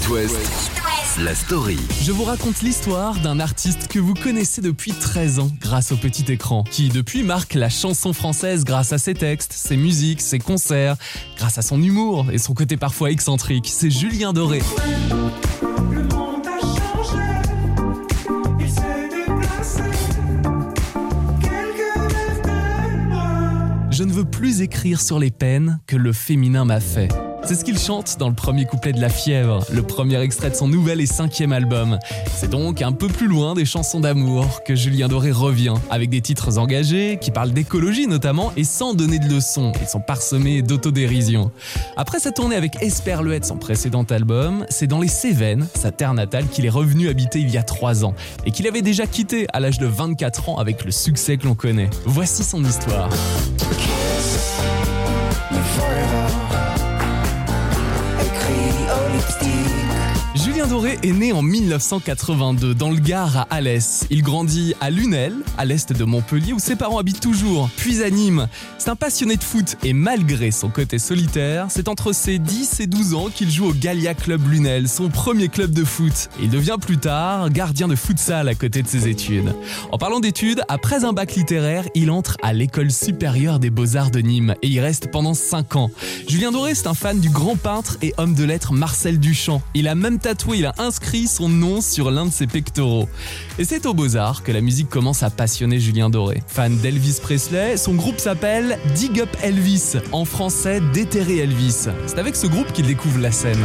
It West, la story. Je vous raconte l'histoire d'un artiste que vous connaissez depuis 13 ans grâce au petit écran, qui depuis marque la chanson française grâce à ses textes, ses musiques, ses concerts, grâce à son humour et son côté parfois excentrique. C'est Julien Doré. Le monde a changé, il s'est déplacé. Quelques rêves de moi. Je ne veux plus écrire sur les peines que le féminin m'a fait. C'est ce qu'il chante dans le premier couplet de La Fièvre, le premier extrait de son nouvel et cinquième album. C'est donc un peu plus loin des chansons d'amour que Julien Doré revient, avec des titres engagés, qui parlent d'écologie notamment, et sans donner de leçons, ils sont parsemés d'autodérision. Après sa tournée avec Esperluette, son précédent album, c'est dans les Cévennes, sa terre natale, qu'il est revenu habiter il y a trois ans, et qu'il avait déjà quitté à l'âge de 24 ans avec le succès que l'on connaît. Voici son histoire. Julien Doré est né en 1982 dans le Gard à Alès. Il grandit à Lunel, à l'est de Montpellier, où ses parents habitent toujours, puis à Nîmes. C'est un passionné de foot et malgré son côté solitaire, c'est entre ses 10 et 12 ans qu'il joue au Gallia Club Lunel, son premier club de foot. Il devient plus tard gardien de futsal à côté de ses études. En parlant d'études, après un bac littéraire, il entre à l'école supérieure des beaux-arts de Nîmes et y reste pendant 5 ans. Julien Doré, c'est un fan du grand peintre et homme de lettres Marcel Duchamp. Il a même tatoué, il a inscrit son nom sur l'un de ses pectoraux. Et c'est aux Beaux-Arts que la musique commence à passionner Julien Doré. Fan d'Elvis Presley, son groupe s'appelle Dig Up Elvis, en français Déterrer Elvis. C'est avec ce groupe qu'il découvre la scène.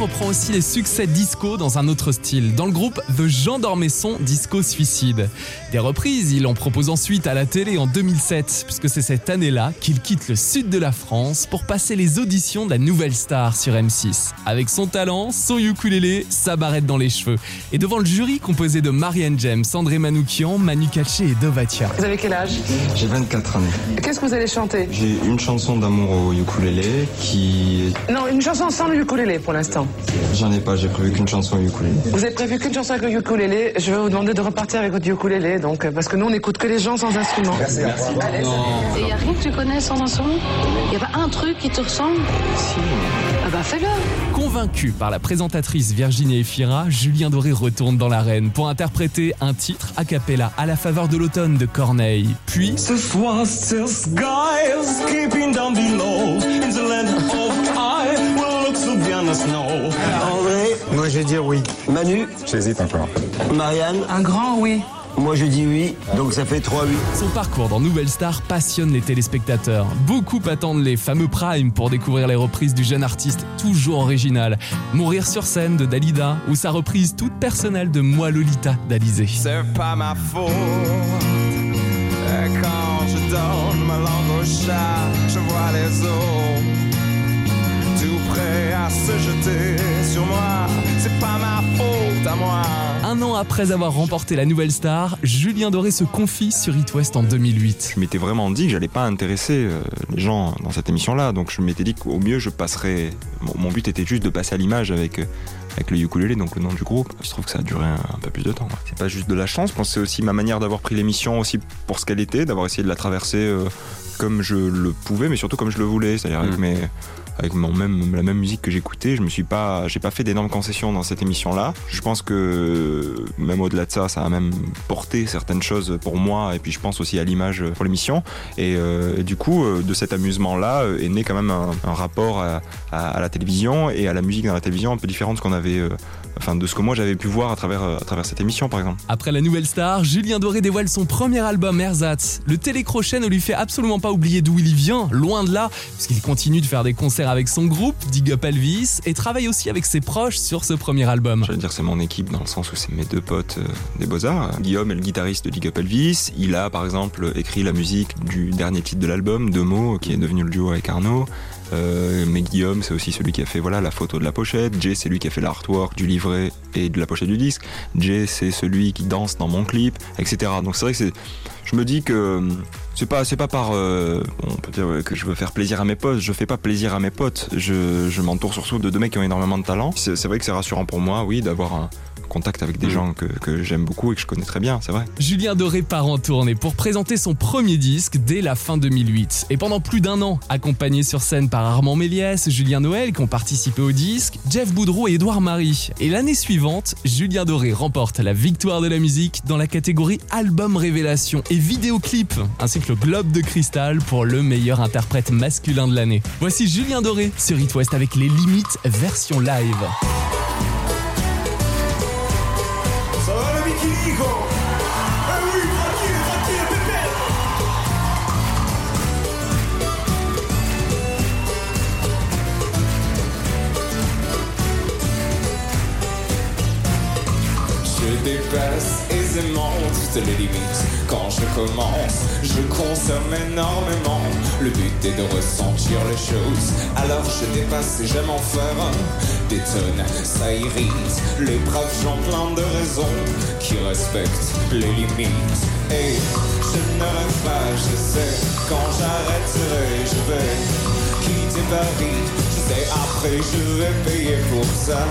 Reprend aussi les succès disco dans un autre style, dans le groupe The Jean Dormesson Disco Suicide. Des reprises, il en propose ensuite à la télé en 2007, puisque c'est cette année-là qu'il quitte le sud de la France pour passer les auditions de la nouvelle star sur M6. Avec son talent, son ukulélé, sa barrette dans les cheveux. Et devant le jury composé de Marianne James, André Manoukian, Manu Katché et Dovatia. Vous avez quel âge? J'ai 24 ans. Qu'est-ce que vous allez chanter? J'ai une chanson d'amour au ukulélé qui... Non, une chanson sans le ukulélé pour l'instant. J'en ai pas, j'ai prévu qu'une chanson au ukulélé. Vous avez prévu qu'une chanson avec le ukulélé. Je vais vous demander de repartir avec votre ukulélé, donc euh, parce que nous on n'écoute que les gens sans instrument. Il n'y a rien que tu connais sans instrument? Il n'y a pas un truc qui te ressemble? Ah bah fais-le. Convaincu par la présentatrice Virginie Efira, Julien Doré retourne dans l'arène pour interpréter un titre a cappella à la faveur de l'automne de Corneille. Puis, The swastika sky vais dire oui. Manu, J'hésite encore. Marianne, Un grand oui. moi je dis oui, donc ça fait 3 oui. son parcours dans Nouvelle Star passionne les téléspectateurs. Beaucoup attendent les fameux Prime pour découvrir les reprises du jeune artiste toujours original. Mourir sur scène de Dalida ou sa reprise toute personnelle de Moi Lolita d'Alizé. C'est pas ma faute. Et quand je donne ma langue au chat, je vois les eaux se jeter sur moi. C'est pas ma faute à moi. Un an après avoir remporté la Nouvelle Star, Julien Doré se confie sur It West en 2008. je m'étais vraiment dit que j'allais pas intéresser euh, les gens dans cette émission-là. Donc je m'étais dit qu'au mieux je passerais. Mon, mon but était juste de passer à l'image avec, euh, avec le ukulélé, donc le nom du groupe. Je trouve que ça a duré un, un peu plus de temps. ouais. C'est pas juste de la chance, je pense que c'est aussi ma manière d'avoir pris l'émission aussi pour ce qu'elle était, d'avoir essayé de la traverser euh, comme je le pouvais, mais surtout comme je le voulais, c'est-à-dire avec Mm. mes avec la même musique que j'écoutais, je me suis pas, j'ai pas fait d'énormes concessions dans cette émission-là. Je pense que même au-delà de ça, ça a même porté certaines choses pour moi et puis je pense aussi à l'image pour l'émission. Et, euh, du coup, euh, de cet amusement-là euh, est né quand même un, rapport à, la télévision et à la musique dans la télévision un peu différent de ce qu'on avait, enfin de ce que moi j'avais pu voir à travers, euh, à travers cette émission par exemple. Après la Nouvelle Star, Julien Doré dévoile son premier album Ersatz. Le télécrochet ne lui fait absolument pas oublier d'où il vient, loin de là, puisqu'il continue de faire des concerts avec son groupe, Dig Up Elvis, et travaille aussi avec ses proches sur ce premier album. J'allais dire c'est mon équipe dans le sens où c'est mes deux potes euh, des Beaux-Arts. Guillaume est le guitariste de Dig Up Elvis. Il a par exemple écrit la musique du dernier titre de l'album, Deux mots, qui est devenu le duo avec Arnaud. Euh, mais Guillaume, c'est aussi celui qui a fait voilà la photo de la pochette. Jay, c'est lui qui a fait l'artwork du livret et de la pochette du disque. Jay, c'est celui qui danse dans mon clip, etc. Donc c'est vrai que c'est. Je me dis que euh, c'est pas pas par euh, on peut dire que je veux faire plaisir à mes potes. Je fais pas plaisir à mes potes. Je, je m'entoure surtout de deux mecs qui ont énormément de talent. C'est c'est vrai que c'est rassurant pour moi, oui, d'avoir un contact avec des gens que, que j'aime beaucoup et que je connais très bien, c'est vrai. Julien Doré part en tournée pour présenter son premier disque dès la fin 2008. Et pendant plus d'un an, accompagné sur scène par Armand Méliès, Julien Noël qui ont participé au disque, Jeff Boudreau et Édouard Marie. Et l'année suivante, Julien Doré remporte la victoire de la musique dans la catégorie Album Révélation et Vidéoclip, ainsi que le Globe de Cristal pour le meilleur interprète masculin de l'année. Voici Julien Doré sur It West avec les limites version live. Je dépasse aisément toutes les limites. Quand je commence, je consomme énormément. Le but est de ressentir les choses. Alors je dépasse et j'aime en faire Des tonnes, ça irrite. Les braves gens plein de raisons Qui respectent les limites. Et je ne rêve pas, je sais Quand j'arrêterai, je vais quitter Paris. Je sais après je vais payer pour ça.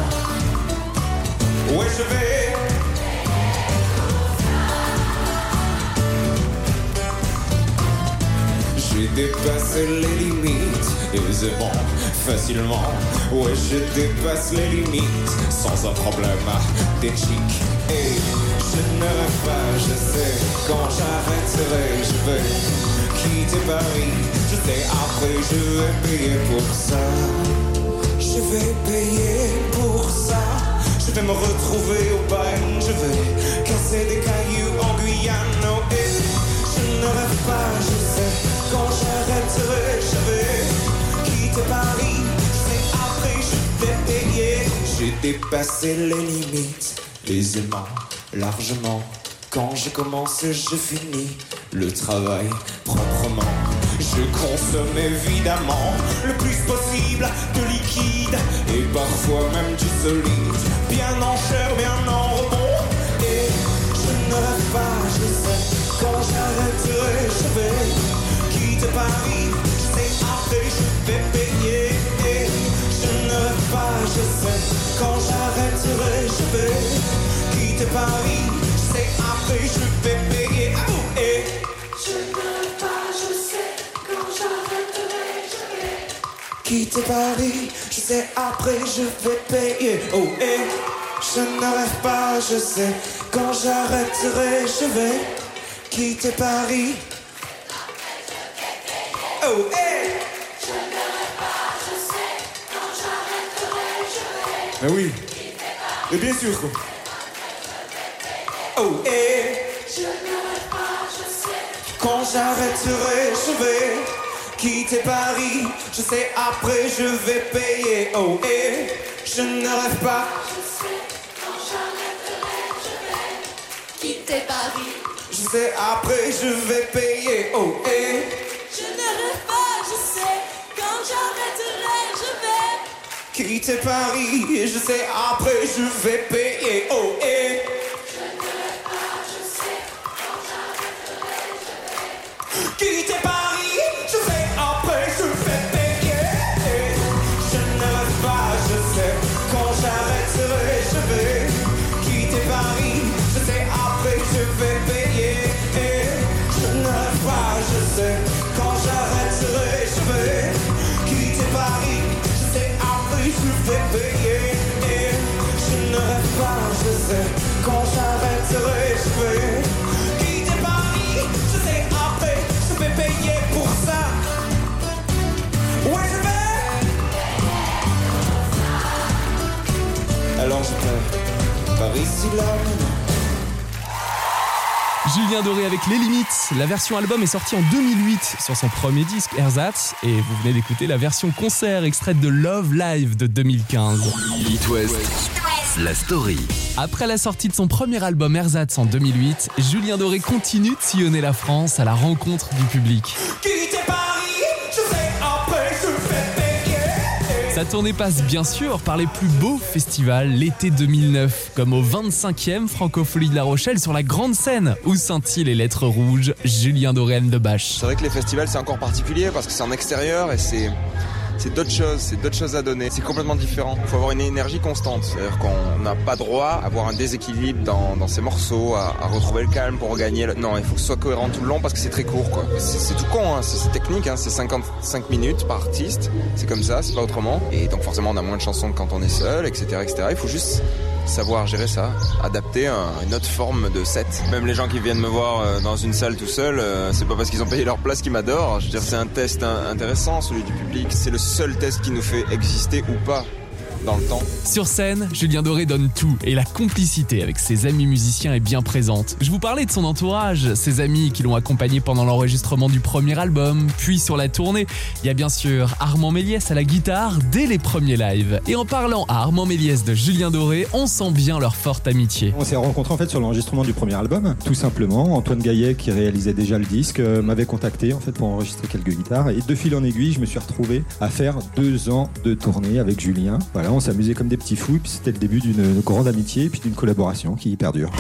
Ouais je vais. J'ai dépassé les limites. Aisément, facilement. Ouais, je dépasse les limites sans un problème. Des chics et je ne rêve pas, je sais. Quand j'arrêterai, je vais quitter Paris. Je sais, après, je vais payer pour ça. Je vais payer pour ça. Je vais me retrouver au bain. Je vais casser des cailloux en Guyane. Et je ne rêve pas, je sais. Quand j'arrêterai, je vais Je sais, après, je vais payer. J'ai dépassé les limites aisément, largement. Quand je commence, je finis le travail proprement. Je consomme évidemment le plus possible de liquide et parfois même du solide. Bien en chair, bien en rebond. Et je ne rêve pas, je sais. Quand j'arrêterai, je vais quitter Paris. Sais, après, je vais je ne rêve pas, je sais. Quand j'arrêterai, je vais quitter Paris. Je sais, après, je vais payer. Oh, et quitter Paris. Je sais, après, je vais payer. Oh, et je ne rêve pas, je sais. Quand j'arrêterai, je vais quitter Paris. Oh, hey! Mais oui. Mais bien sûr. quoi. Oh, hey! Quand j'arrêterai, je vais quitter Paris. Je sais, après, je vais payer. Oh, et je ne rêve pas. Quitter Paris, Je sais, après, je vais payer. Oh, et je ne rêve pas, je sais. Quand j'arrêterai, je vais. Quitter Paris. Et je sais, après, je vais payer. Oh, et quitter Paris. Julien Doré avec Les Limites. La version album est sortie en 2008 sur son premier disque Ersatz et vous venez d'écouter la version concert extraite de Love Live de 2015. It West, la story. Après la sortie de son premier album Ersatz en 2008, Julien Doré continue de sillonner la France à la rencontre du public. Sa tournée passe bien sûr par les plus beaux festivals l'été 2009, comme au 25e Francophonie de La Rochelle sur la grande scène où scintillent les lettres rouges Julien Doré and de Bâche. C'est vrai que les festivals c'est encore particulier parce que c'est en extérieur et c'est c'est d'autres choses, c'est d'autres choses à donner. C'est complètement différent. Il faut avoir une énergie constante. C'est-à-dire qu'on n'a pas droit à avoir un déséquilibre dans, dans ces morceaux, à, retrouver le calme pour regagner. Le... Non, il faut que ce soit cohérent tout le long parce que c'est très court, quoi. C'est tout con, hein. c'est c'est technique, hein. c'est 55 minutes par artiste. C'est comme ça, c'est pas autrement. Et donc forcément, on a moins de chansons que quand on est seul, etc., etc. Il faut juste savoir gérer ça, adapter un- une autre forme de set. Même les gens qui viennent me voir euh, dans une salle tout seul, euh, c'est pas parce qu'ils ont payé leur place qu'ils m'adorent. Je veux dire, c'est un test in- intéressant, celui du public. C'est le seul test qui nous fait exister ou pas dans le temps. Sur scène, Julien Doré donne tout et la complicité avec ses amis musiciens est bien présente. Je vous parlais de son entourage, ses amis qui l'ont accompagné pendant l'enregistrement du premier album, puis sur la tournée. Il y a bien sûr Armand Méliès à la guitare dès les premiers lives. Et en parlant à Armand Méliès de Julien Doré, on sent bien leur forte amitié. On s'est rencontrés en fait sur l'enregistrement du premier album, tout simplement. Antoine Gaillet, qui réalisait déjà le disque, euh, m'avait contacté en fait pour enregistrer quelques guitares. Et de fil en aiguille, je me suis retrouvé à faire deux ans de tournée avec Julien. Voilà, on s'amusait comme des petits fous. Et puis c'était le début d'une grande amitié et puis d'une collaboration qui perdure.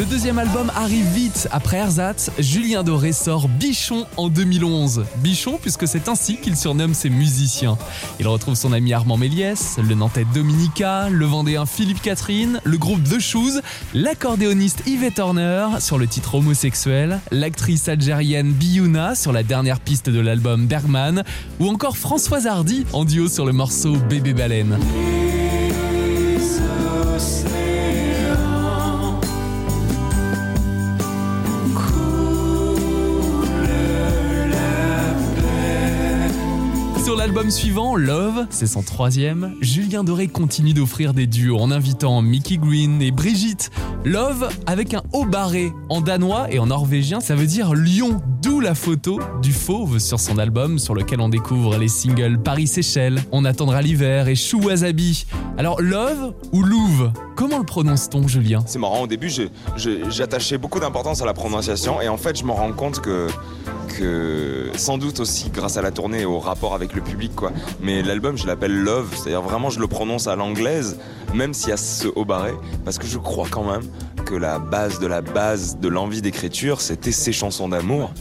Le deuxième album arrive vite. Après Ersatz, Julien Doré sort Bichon en 2011. Bichon puisque c'est ainsi qu'il surnomme ses musiciens. Il retrouve son ami Armand Méliès, le Nantais Dominica, le Vendéen Philippe Catherine, le groupe The Shoes, l'accordéoniste Yvette Horner sur le titre Homosexuel, l'actrice algérienne Biouna sur la dernière piste de l'album Bergman, ou encore Françoise Hardy en duo sur le morceau Bébé Baleine. Suivant, Love, c'est son troisième, Julien Doré continue d'offrir des duos en invitant Mickey Green et Brigitte. Love avec un haut barré en danois et en norvégien, ça veut dire lion, d'où la photo du fauve sur son album sur lequel on découvre les singles Paris-Séchelles, On attendra l'hiver et Chou Wasabi. Alors Love ou Louve, comment le prononce-t-on Julien? C'est marrant, au début, j'attachais beaucoup d'importance à la prononciation et en fait, je me rends compte que, que sans doute aussi grâce à la tournée et au rapport avec le public, quoi. Mais l'album, je l'appelle Love, c'est-à-dire vraiment, je le prononce à l'anglaise, même s'il y a ce haut barré, parce que je crois quand même que la base de la base de l'envie d'écriture, c'était ces chansons d'amour,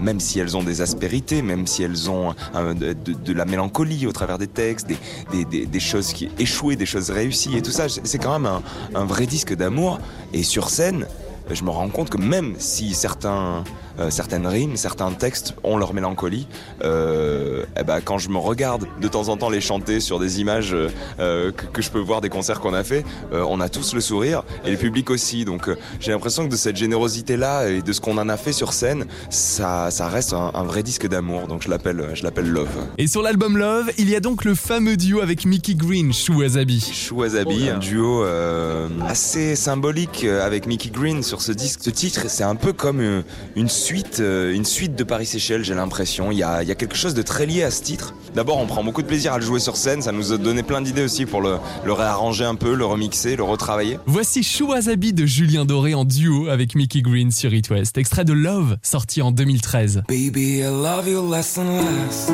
même si elles ont des aspérités, même si elles ont de, la mélancolie au travers des textes, des, choses qui échouées, des choses réussies et tout ça. C'est quand même un vrai disque d'amour. Et sur scène, je me rends compte que même si certains, euh, certaines rimes, certains textes ont leur mélancolie, euh, eh ben, quand je me regarde de temps en temps les chanter sur des images euh, que, que je peux voir des concerts qu'on a fait, euh, on a tous le sourire et le public aussi. Donc euh, j'ai l'impression que de cette générosité-là et de ce qu'on en a fait sur scène, ça, ça reste un, un vrai disque d'amour. Donc je l'appelle, je l'appelle Love. Et sur l'album Love, il y a donc le fameux duo avec Mickey Green, Chou Wasabi. Chou Wasabi, un duo euh, assez symbolique euh, avec Mickey Green sur ce disque. Ce titre, c'est un peu comme euh, une suite, euh, une suite de Paris-Séchelles, j'ai l'impression. Il y a, il y a quelque chose de très lié à ce titre. D'abord, on prend beaucoup de plaisir à le jouer sur scène. Ça nous a donné plein d'idées aussi pour le, le réarranger un peu, le remixer, le retravailler. Voici Chou Wasabi de Julien Doré en duo avec Mickey Green sur It West, extrait de Love, sorti en 2013. Baby, I love you less and less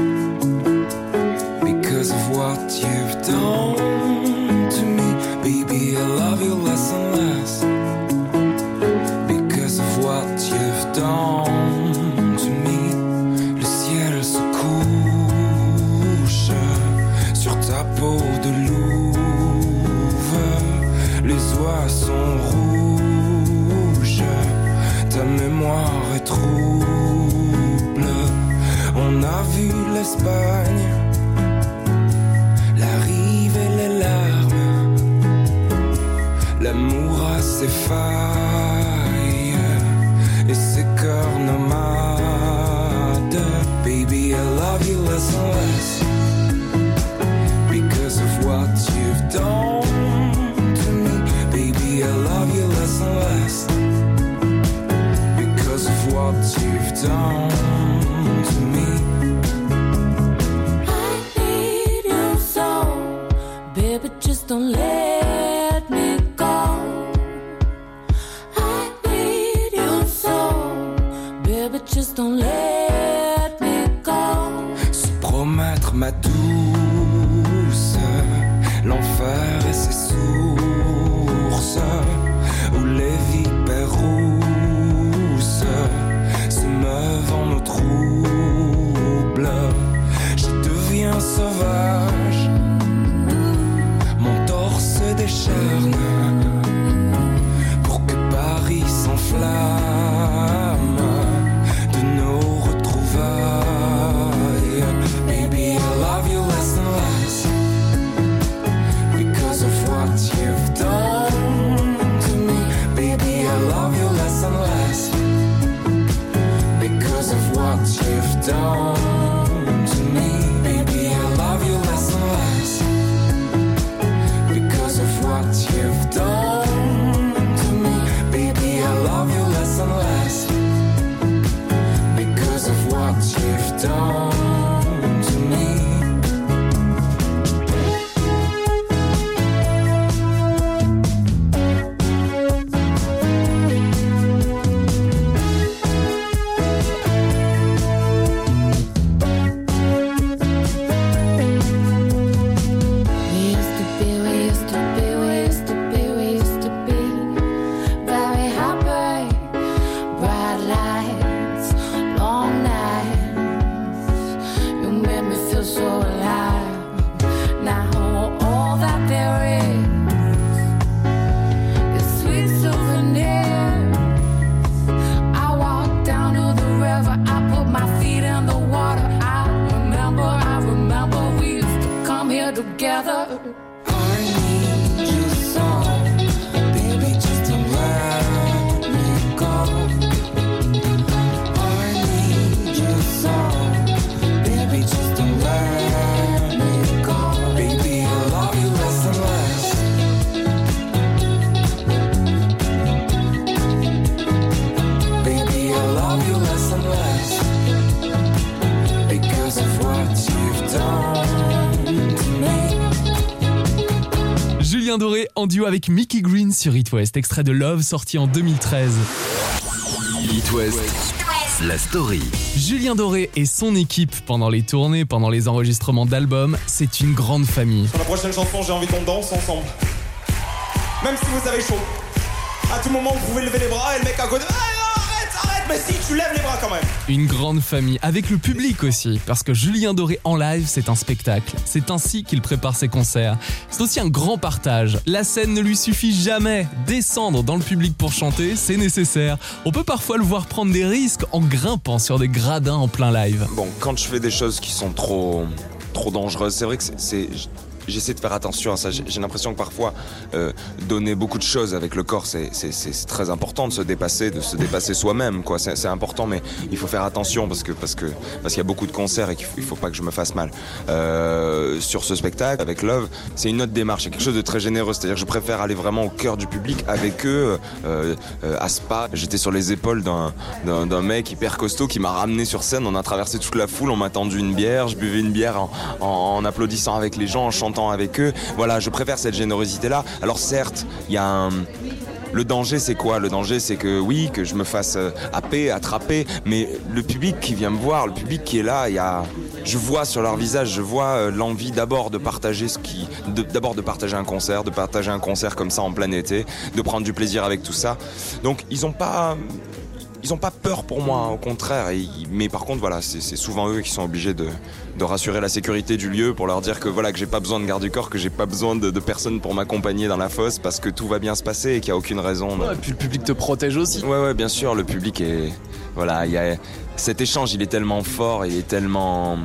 because of what you've done l'Espagne, la rive et les larmes. L'amour a ses failles. Et ses cœurs duo avec Mickey Green sur It West, extrait de Love sorti en 2013. It West, la story. Julien Doré et son équipe pendant les tournées, pendant les enregistrements d'albums, c'est une grande famille. Pour la prochaine chanson, j'ai envie qu'on danse ensemble. Même si vous avez chaud. À tout moment, vous pouvez lever les bras et le mec à côté. Mais si, tu lèves les bras quand même. Une grande famille, avec le public aussi, parce que Julien Doré en live, c'est un spectacle. C'est ainsi qu'il prépare ses concerts. C'est aussi un grand partage. La scène ne lui suffit jamais. Descendre dans le public pour chanter, c'est nécessaire. On peut parfois le voir prendre des risques en grimpant sur des gradins en plein live. Bon, quand je fais des choses qui sont trop, trop dangereuses, c'est vrai que c'est. J'essaie de faire attention à ça. J'ai l'impression que parfois, euh, donner beaucoup de choses avec le corps, c'est très important de se dépasser, de se dépasser soi-même. C'est important, mais il faut faire attention parce que parce que parce qu'il y a beaucoup de concerts et qu'il faut, faut pas que je me fasse mal. Euh, sur ce spectacle avec Love, c'est une autre démarche, c'est quelque chose de très généreux. C'est-à-dire que je préfère aller vraiment au cœur du public avec eux. Euh, euh, à Spa, j'étais sur les épaules d'un mec hyper costaud qui m'a ramené sur scène. On a traversé toute la foule, on m'a tendu une bière, je buvais une bière en, en- en applaudissant avec les gens, en chantant avec eux. Voilà, je préfère cette générosité-là. Alors certes, il y a un... Le danger, c'est quoi? Le danger, c'est que oui, que je me fasse euh, happer, attraper, mais le public qui vient me voir, le public qui est là, il y a, je vois sur leur visage, je vois euh, l'envie d'abord de partager ce qui, de- d'abord de partager un concert, de partager un concert comme ça en plein été, de prendre du plaisir avec tout ça. Donc ils ont pas, ils ont pas peur pour moi, au contraire. Et mais par contre, voilà, c'est souvent eux qui sont obligés de, de rassurer la sécurité du lieu pour leur dire que voilà que j'ai pas besoin de garde du corps, que j'ai pas besoin de, de personne pour m'accompagner dans la fosse parce que tout va bien se passer et qu'il y a aucune raison. Et puis le public te protège aussi. Ouais, ouais, bien sûr, le public est. Voilà, il y a. Cet échange, il est tellement fort, il est tellement.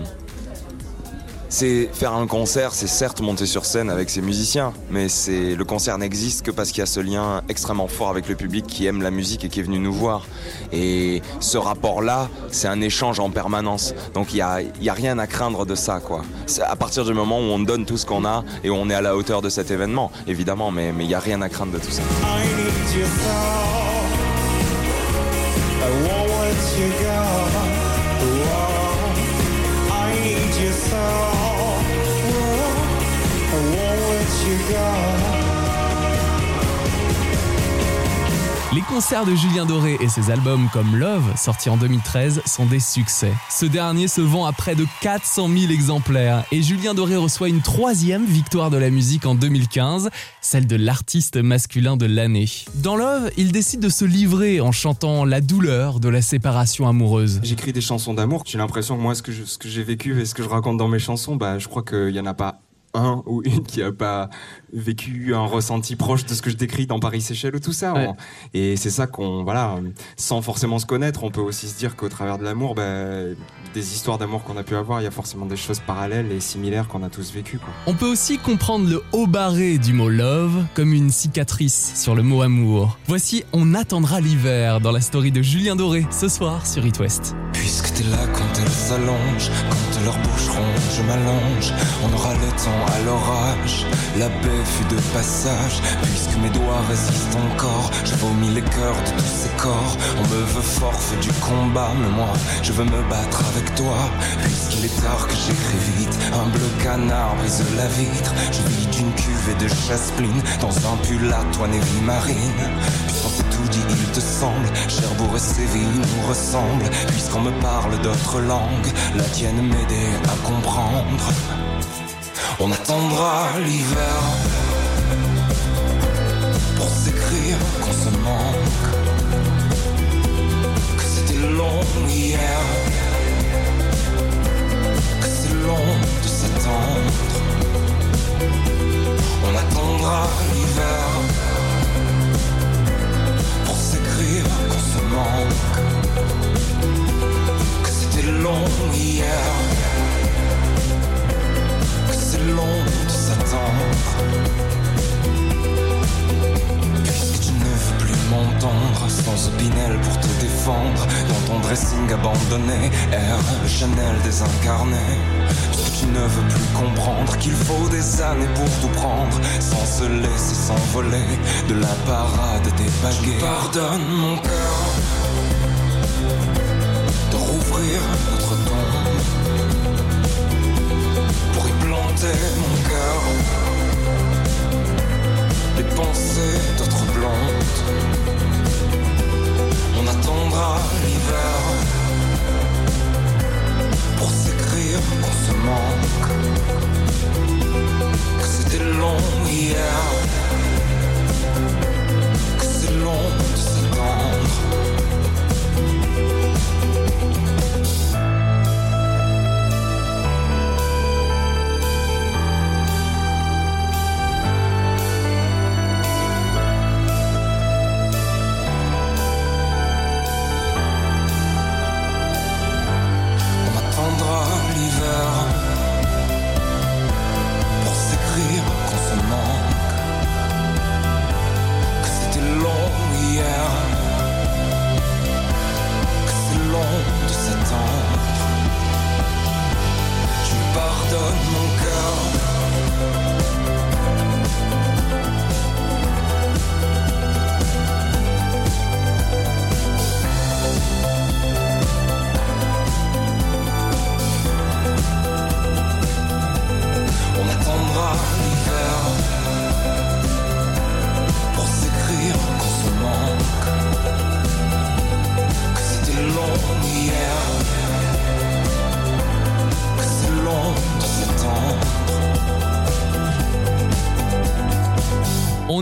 C'est faire un concert, c'est certes monter sur scène avec ses musiciens, mais c'est le concert n'existe que parce qu'il y a ce lien extrêmement fort avec le public qui aime la musique et qui est venu nous voir. Et ce rapport-là, c'est un échange en permanence. Donc il y a, rien à craindre de ça, quoi. À partir du moment où on donne tout ce qu'on a et où on est à la hauteur de cet événement, évidemment, mais mais il y a rien à craindre de tout ça. You. Whoa. I won't let you go. Les concerts de Julien Doré et ses albums comme Love, sortis en 2013, sont des succès. Ce dernier se vend à près de 400 000 exemplaires et Julien Doré reçoit une troisième victoire de la musique en 2015, celle de l'artiste masculin de l'année. Dans Love, il décide de se livrer en chantant la douleur de la séparation amoureuse. J'écris des chansons d'amour. J'ai l'impression que moi, ce que j'ai vécu et ce que je raconte dans mes chansons, bah, je crois qu'il y en a pas un ou une qui a pas vécu un ressenti proche de ce que je décris dans Paris Seychelles ou tout ça. Ouais. Et c'est ça qu'on, voilà, sans forcément se connaître, on peut aussi se dire qu'au travers de l'amour, bah, des histoires d'amour qu'on a pu avoir, il y a forcément des choses parallèles et similaires qu'on a tous vécues. On peut aussi comprendre le haut barré du mot love comme une cicatrice sur le mot amour. Voici On attendra l'hiver dans la story de Julien Doré ce soir sur It West. Puisque t'es là quand elles s'allongent, quand leurs bouches rondes, je m'allonge. On aura le temps à l'orage. La baie fut de passage. Puisque mes doigts résistent encore, je vomis les cœurs de tous ces corps. On me veut fort, fait du combat, mais moi, je veux me battre avec toi. Puisqu'il est tard que j'écris vite, un bleu canard brise la vitre. Je vis d'une cuvée de chaspline dans un pull à et vie marine. Puisqu'on s'est tout dit, il te semble, Cherbourg et Séville nous ressemblent. Puisqu'on me parle d'autres langues, la tienne m'aidait à comprendre. On attendra l'hiver pour s'écrire qu'on se manque. Que c'était long hier, que c'est long de s'attendre. On attendra l'hiver pour s'écrire qu'on se manque. Que c'était long hier, c'est long de s'attendre. Puisque tu ne veux plus m'entendre sans opinel pour te défendre dans ton dressing abandonné, air Chanel désincarné. Puisque tu ne veux plus comprendre qu'il faut des années pour tout prendre sans se laisser s'envoler de la parade des baguettes. Pardonne mon cœur de rouvrir notre mon cœur. Les pensées d'autres blondes. On attendra l'hiver pour s'écrire qu'on se manque. Que c'était long hier. Que c'est long de s'attendre. Me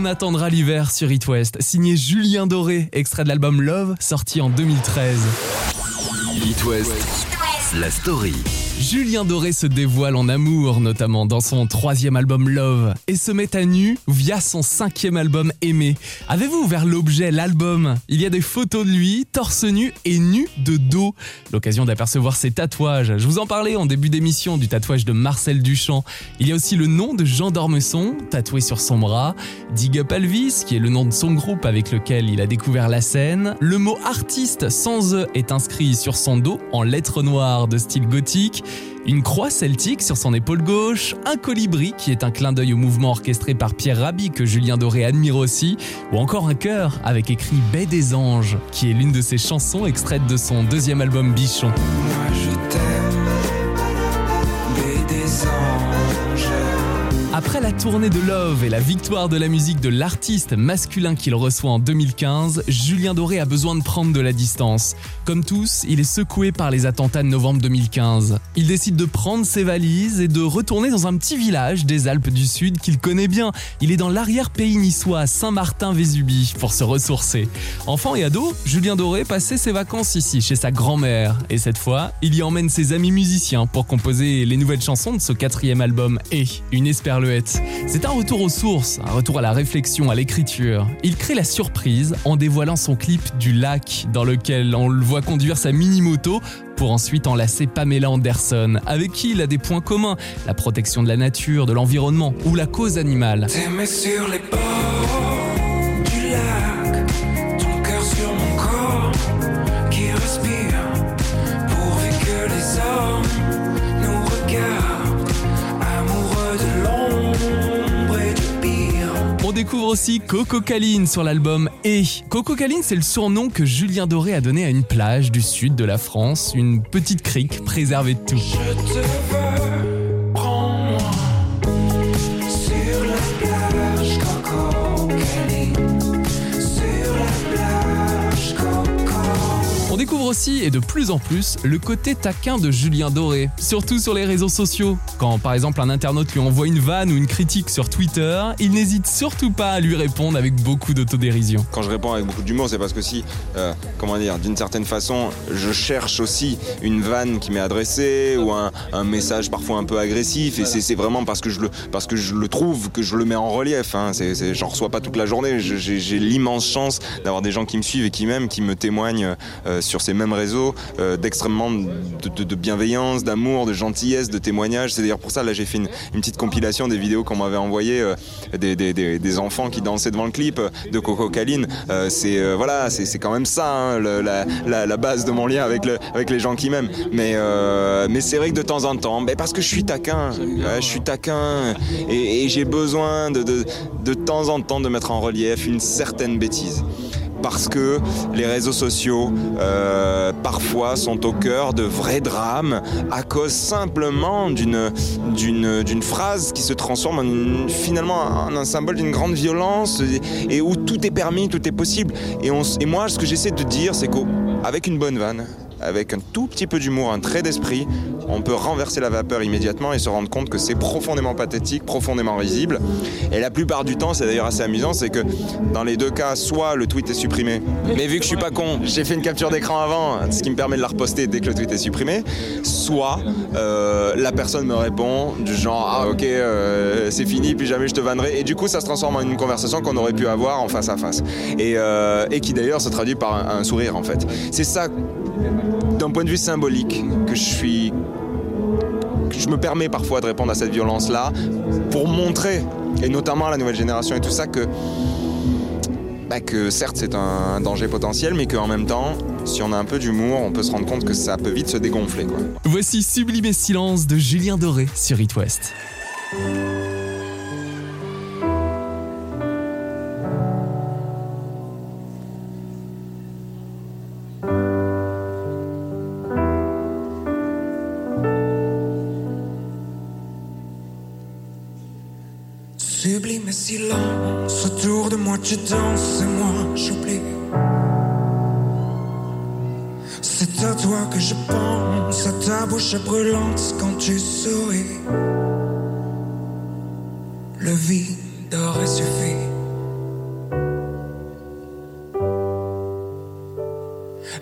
attendra l'hiver sur It West, signé Julien Doré, extrait de l'album Love, sorti en 2013. It West, la story. Julien Doré se dévoile en amour, notamment dans son troisième album Love, et se met à nu via son cinquième album Aimé. Avez-vous ouvert l'objet, l'album? Il y a des photos de lui, torse nu et nu de dos. L'occasion d'apercevoir ses tatouages. Je vous en parlais en début d'émission du tatouage de Marcel Duchamp. Il y a aussi le nom de Jean d'Ormesson, tatoué sur son bras. Dig Up Elvis, qui est le nom de son groupe avec lequel il a découvert la scène. Le mot artiste sans E est inscrit sur son dos en lettres noires de style gothique. Une croix celtique sur son épaule gauche, un colibri qui est un clin d'œil au mouvement orchestré par Pierre Rabhi que Julien Doré admire aussi, ou encore un cœur avec écrit Baie des anges, qui est l'une de ses chansons extraites de son deuxième album Bichon. Moi je t'aime, baie des anges. Après la tournée de Love et la victoire de la musique de l'artiste masculin qu'il reçoit en 2015, Julien Doré a besoin de prendre de la distance. Comme tous, il est secoué par les attentats de novembre 2015. Il décide de prendre ses valises et de retourner dans un petit village des Alpes du Sud qu'il connaît bien. Il est dans l'arrière-pays niçois, Saint-Martin-Vésubie, pour se ressourcer. Enfant et ado, Julien Doré passait ses vacances ici, chez sa grand-mère. Et cette fois, il y emmène ses amis musiciens pour composer les nouvelles chansons de ce quatrième album, Et, une C'est un retour aux sources, un retour à la réflexion, à l'écriture. Il crée la surprise en dévoilant son clip du lac, dans lequel on le voit conduire sa mini-moto pour ensuite enlacer Pamela Anderson, avec qui il a des points communs, la protection de la nature, de l'environnement ou la cause animale. Découvre aussi Coco Caline sur l'album Et. Coco Caline, c'est le surnom que Julien Doré a donné à une plage du sud de la France, une petite crique préservée de tout. On découvre aussi, et de plus en plus, le côté taquin de Julien Doré, surtout sur les réseaux sociaux. Quand par exemple un internaute lui envoie une vanne ou une critique sur Twitter, il n'hésite surtout pas à lui répondre avec beaucoup d'autodérision. Quand je réponds avec beaucoup d'humour, c'est parce que si, euh, comment dire, d'une certaine façon, je cherche aussi une vanne qui m'est adressée ou un, message parfois un peu agressif. Et c'est vraiment parce que je le, parce que je le trouve que je le mets en relief. Hein. J'en reçois pas toute la journée. J'ai l'immense chance d'avoir des gens qui me suivent et qui m'aiment, qui me témoignent euh, sur ces mêmes réseaux euh, d'extrêmement de, bienveillance, d'amour, de gentillesse, de témoignage. C'est d'ailleurs pour ça là j'ai fait une, petite compilation des vidéos qu'on m'avait envoyées euh, des, enfants qui dansaient devant le clip euh, de Coco Caline. C'est voilà, c'est, quand même ça hein, la, base de mon lien avec, avec les gens qui m'aiment. Mais, c'est vrai que de temps en temps, parce que je suis taquin, je suis taquin et, et j'ai besoin de, de, de temps en temps de mettre en relief une certaine bêtise parce que les réseaux sociaux euh, parfois sont au cœur de vrais drames à cause simplement d'une phrase qui se transforme finalement en un symbole d'une grande violence et, où tout est permis, tout est possible. Et moi, ce que j'essaie de dire, c'est qu'avec une bonne vanne, avec un tout petit peu d'humour, un trait d'esprit, on peut renverser la vapeur immédiatement et se rendre compte que c'est profondément pathétique, profondément risible. Et la plupart du temps, c'est d'ailleurs assez amusant, c'est que dans les deux cas, soit le tweet est supprimé, mais vu que je suis pas con, j'ai fait une capture d'écran avant, ce qui me permet de la reposter dès que le tweet est supprimé, soit euh, la personne me répond du genre ah ok euh, c'est fini puis jamais je te vannerai et du coup ça se transforme en une conversation qu'on aurait pu avoir en face à face et, euh, qui d'ailleurs se traduit par un sourire en fait. C'est ça d'un point de vue symbolique que je suis je me permets parfois de répondre à cette violence-là pour montrer, et notamment à la nouvelle génération et tout ça, que, bah, que certes c'est un danger potentiel, mais qu'en même temps, si on a un peu d'humour, on peut se rendre compte que ça peut vite se dégonfler. Voici Sublime et Silence de Julien Doré sur It. Tu danses et moi j'oublie. C'est à toi que je pense, à ta bouche brûlante quand tu souris. Le vide aurait suffi.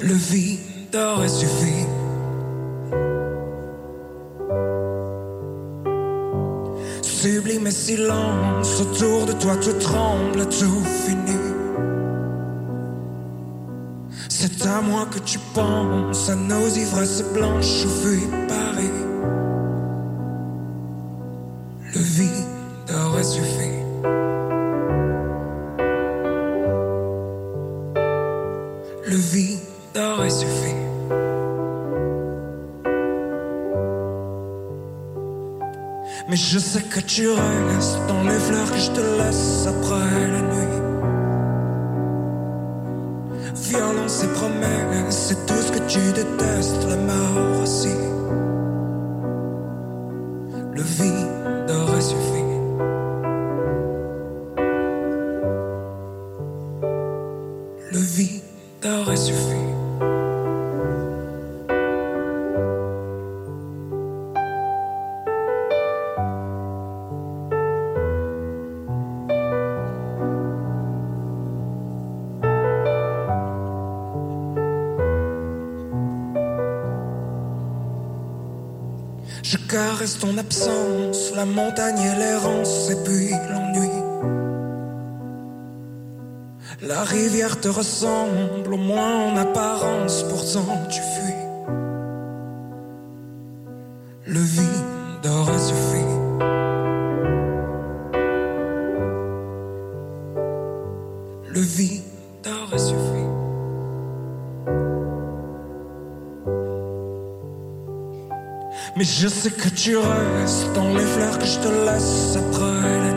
Le vide aurait suffi. Sublime silence, autour de toi tout tremble, tout finit. C'est à moi que tu penses, à nos ivresses blanches où fuit Paris. Dans les fleurs que je te laisse Caresse ton absence, la montagne et l'errance, et puis l'ennui. La rivière te ressemble, au moins en apparence, pourtant tu fuis. Le vide je sais que tu restes dans les fleurs que je te laisse après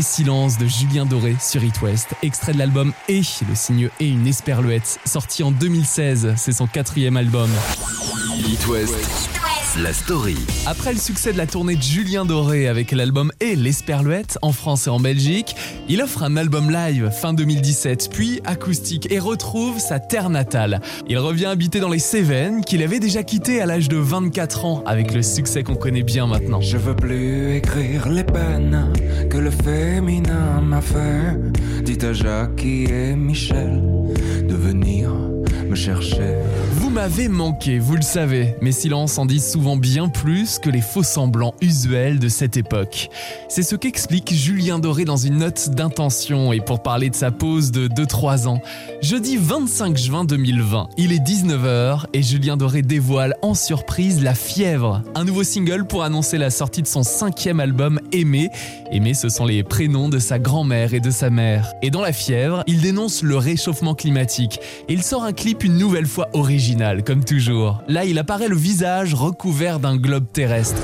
Sublime et silence de Julien Doré sur It West, extrait de l'album Et, le signe et une esperluette, sorti en 2016, c'est son quatrième album. It la story. Après le succès de la tournée de Julien Doré avec l'album Et l'Esperluette en France et en Belgique, il offre un album live fin 2017, puis acoustique et retrouve sa terre natale. Il revient habiter dans les Cévennes qu'il avait déjà quitté à l'âge de 24 ans avec le succès qu'on connaît bien maintenant. Je veux plus écrire les peines que le féminin m'a fait. Dites à Jackie et Michel de venir me chercher. Vous m'avez manqué, vous le savez. Mes silences en disent souvent bien plus que les faux semblants usuels de cette époque. C'est ce qu'explique Julien Doré dans une note d'intention et pour parler de sa pause de 2-3 ans. Jeudi 25 juin 2020, il est 19h et Julien Doré dévoile en surprise La Fièvre, un nouveau single pour annoncer la sortie de son cinquième album Aimé. Aimé, ce sont les prénoms de sa grand-mère et de sa mère. Et dans La Fièvre, il dénonce le réchauffement climatique. Et il sort un clip une nouvelle fois original, comme toujours. Là, il apparaît le visage recouvert d'un globe terrestre.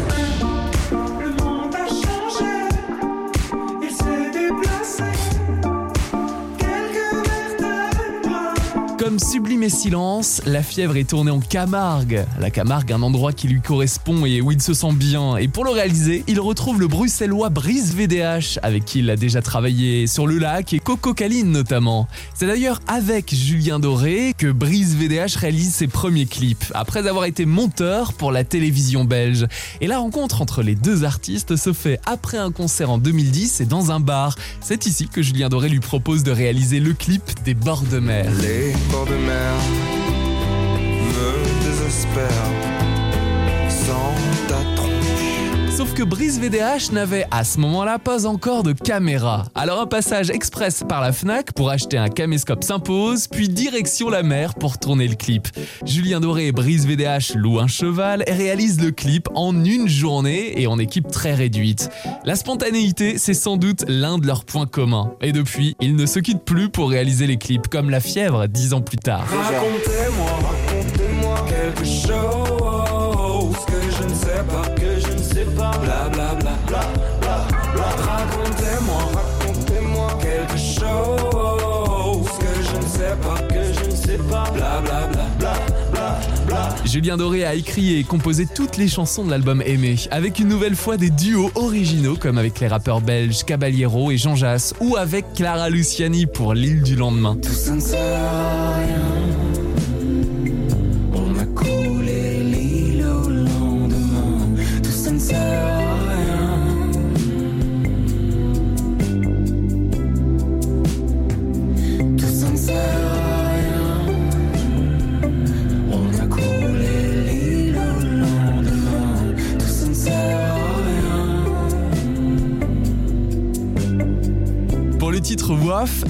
Et Silence, La Fièvre est tournée en Camargue. La Camargue, un endroit qui lui correspond et où il se sent bien. Et pour le réaliser, il retrouve le bruxellois Brice VDH, avec qui il a déjà travaillé sur le lac et Coco Caline notamment. C'est d'ailleurs avec Julien Doré que Brice VDH réalise ses premiers clips, après avoir été monteur pour la télévision belge. Et la rencontre entre les deux artistes se fait après un concert en 2010 et dans un bar. C'est ici que Julien Doré lui propose de réaliser le clip des bords de mer me désespèrent sans que Brice VDH n'avait à ce moment-là pas encore de caméra. Alors un passage express par la FNAC pour acheter un caméscope s'impose, puis direction la mer pour tourner le clip. Julien Doré et Brice VDH louent un cheval et réalisent le clip en une journée et en équipe très réduite. La spontanéité, c'est sans doute l'un de leurs points communs. Et depuis, ils ne se quittent plus pour réaliser les clips comme La Fièvre dix ans plus tard. Julien Doré a écrit et composé toutes les chansons de l'album Aimé, avec une nouvelle fois des duos originaux comme avec les rappeurs belges Caballero et Jean Jass, ou avec Clara Luciani pour L'île du lendemain.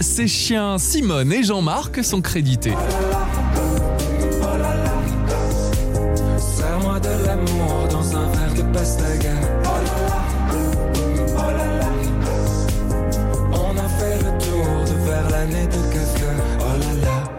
Ses chiens Simone et Jean-Marc sont crédités.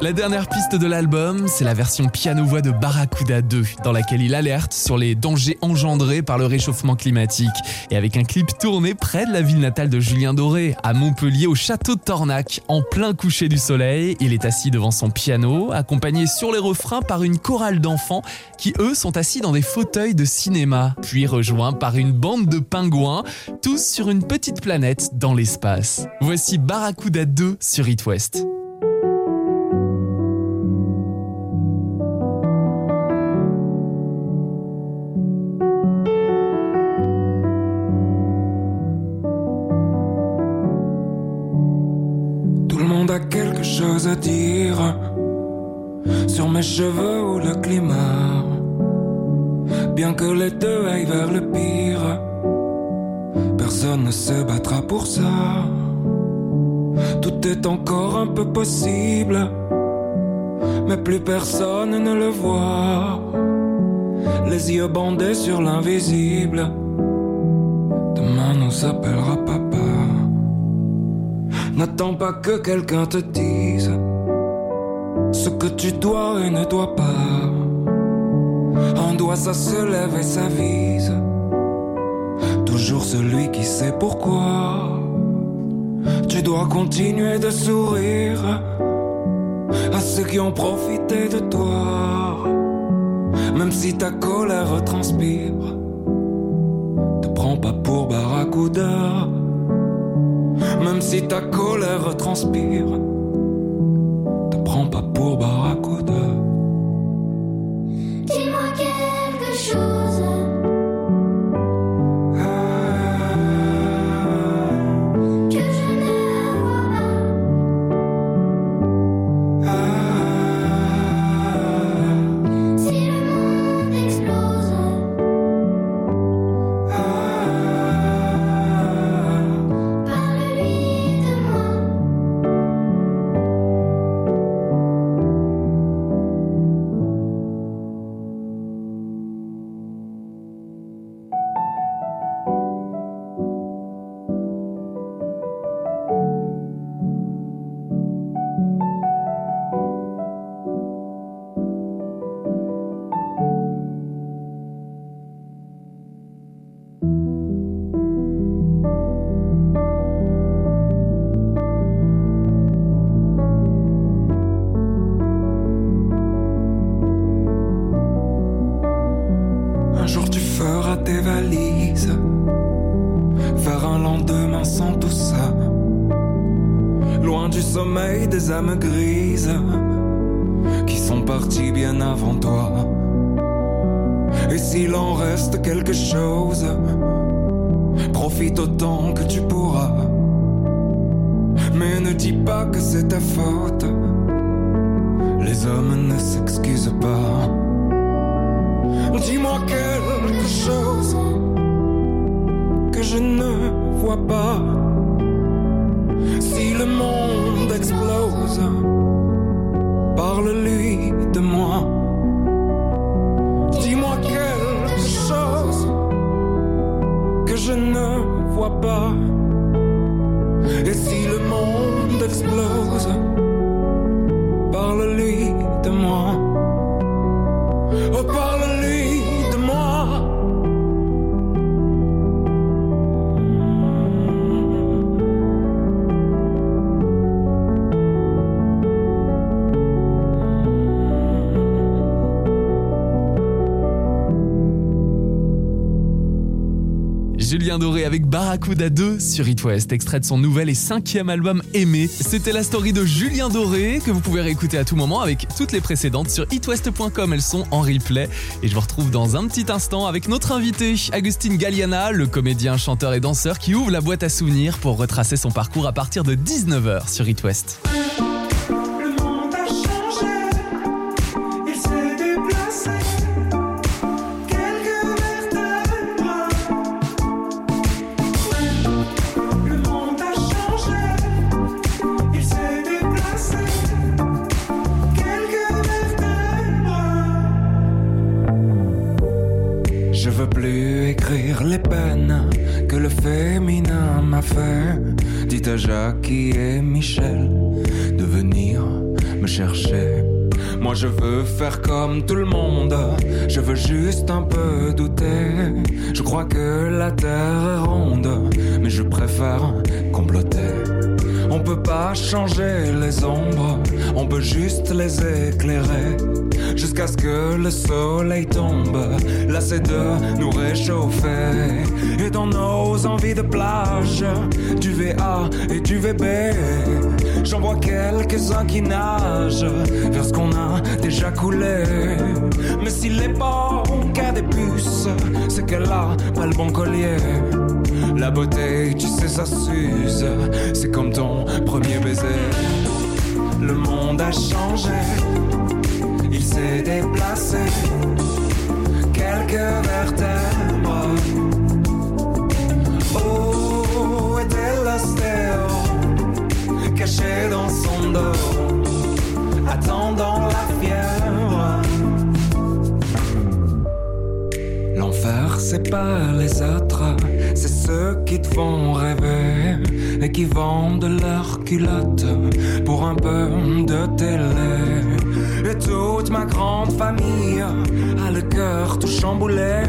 La dernière piste de l'album, c'est la version piano-voix de Barracuda 2, dans laquelle il alerte sur les dangers engendrés par le réchauffement climatique. Et avec un clip tourné près de la ville natale de Julien Doré, à Montpellier, au château de Tornac, en plein coucher du soleil, il est assis devant son piano, accompagné sur les refrains par une chorale d'enfants qui, eux, sont assis dans des fauteuils de cinéma, puis rejoints par une bande de pingouins, tous sur une petite planète dans l'espace. Voici Barracuda 2 sur It West. À dire sur mes cheveux ou le climat. Bien que les deux aillent vers le pire, personne ne se battra pour ça. Tout est encore un peu possible, mais plus personne ne le voit. Les yeux bandés sur l'invisible, demain nous appellera papa. N'attends pas que quelqu'un te dise ce que tu dois et ne dois pas. Un doigt ça se lève et s'avise. Toujours celui qui sait pourquoi. Tu dois continuer de sourire à ceux qui ont profité de toi. Même si ta colère transpire, te prends pas pour barracuda. Même si ta colère transpire, I'm a green Oh, parle-lui Doré avec Barracuda 2 sur It West, extrait de son nouvel et cinquième album Aimé. C'était la story de Julien Doré que vous pouvez réécouter à tout moment avec toutes les précédentes sur itwest.com. Elles sont en replay. Et je vous retrouve dans un petit instant avec notre invité, Agustin Galliana, le comédien, chanteur et danseur qui ouvre la boîte à souvenirs pour retracer son parcours à partir de 19h sur It West. Juste les éclairer. Jusqu'à ce que le soleil tombe, c'est de nous réchauffer. Et dans nos envies de plage, du VA et du VB, j'en vois quelques-uns qui nagent vers ce qu'on a déjà coulé. Mais si l'époque a des puces, c'est qu'elle a pas le bon collier. La beauté, tu sais, ça s'use. C'est comme ton premier baiser. Le monde a changé. Il s'est déplacé. Quelques vertèbres. Oh, était l'ostéo. Caché dans son dos. Attendant la fièvre? L'enfer, c'est pas les autres, c'est ceux qui te font rêver et qui vendent leurs culottes pour un peu de télé. Et toute ma grande famille a le cœur tout chamboulé.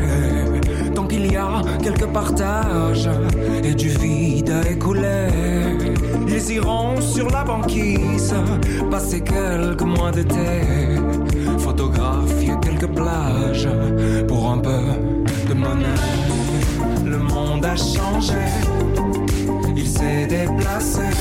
Tant qu'il y a quelques partages et du vide à écouler, ils iront sur la banquise passer quelques mois d'été. Photographier quelques plages pour un peu de monnaie. Le monde a changé, il s'est déplacé.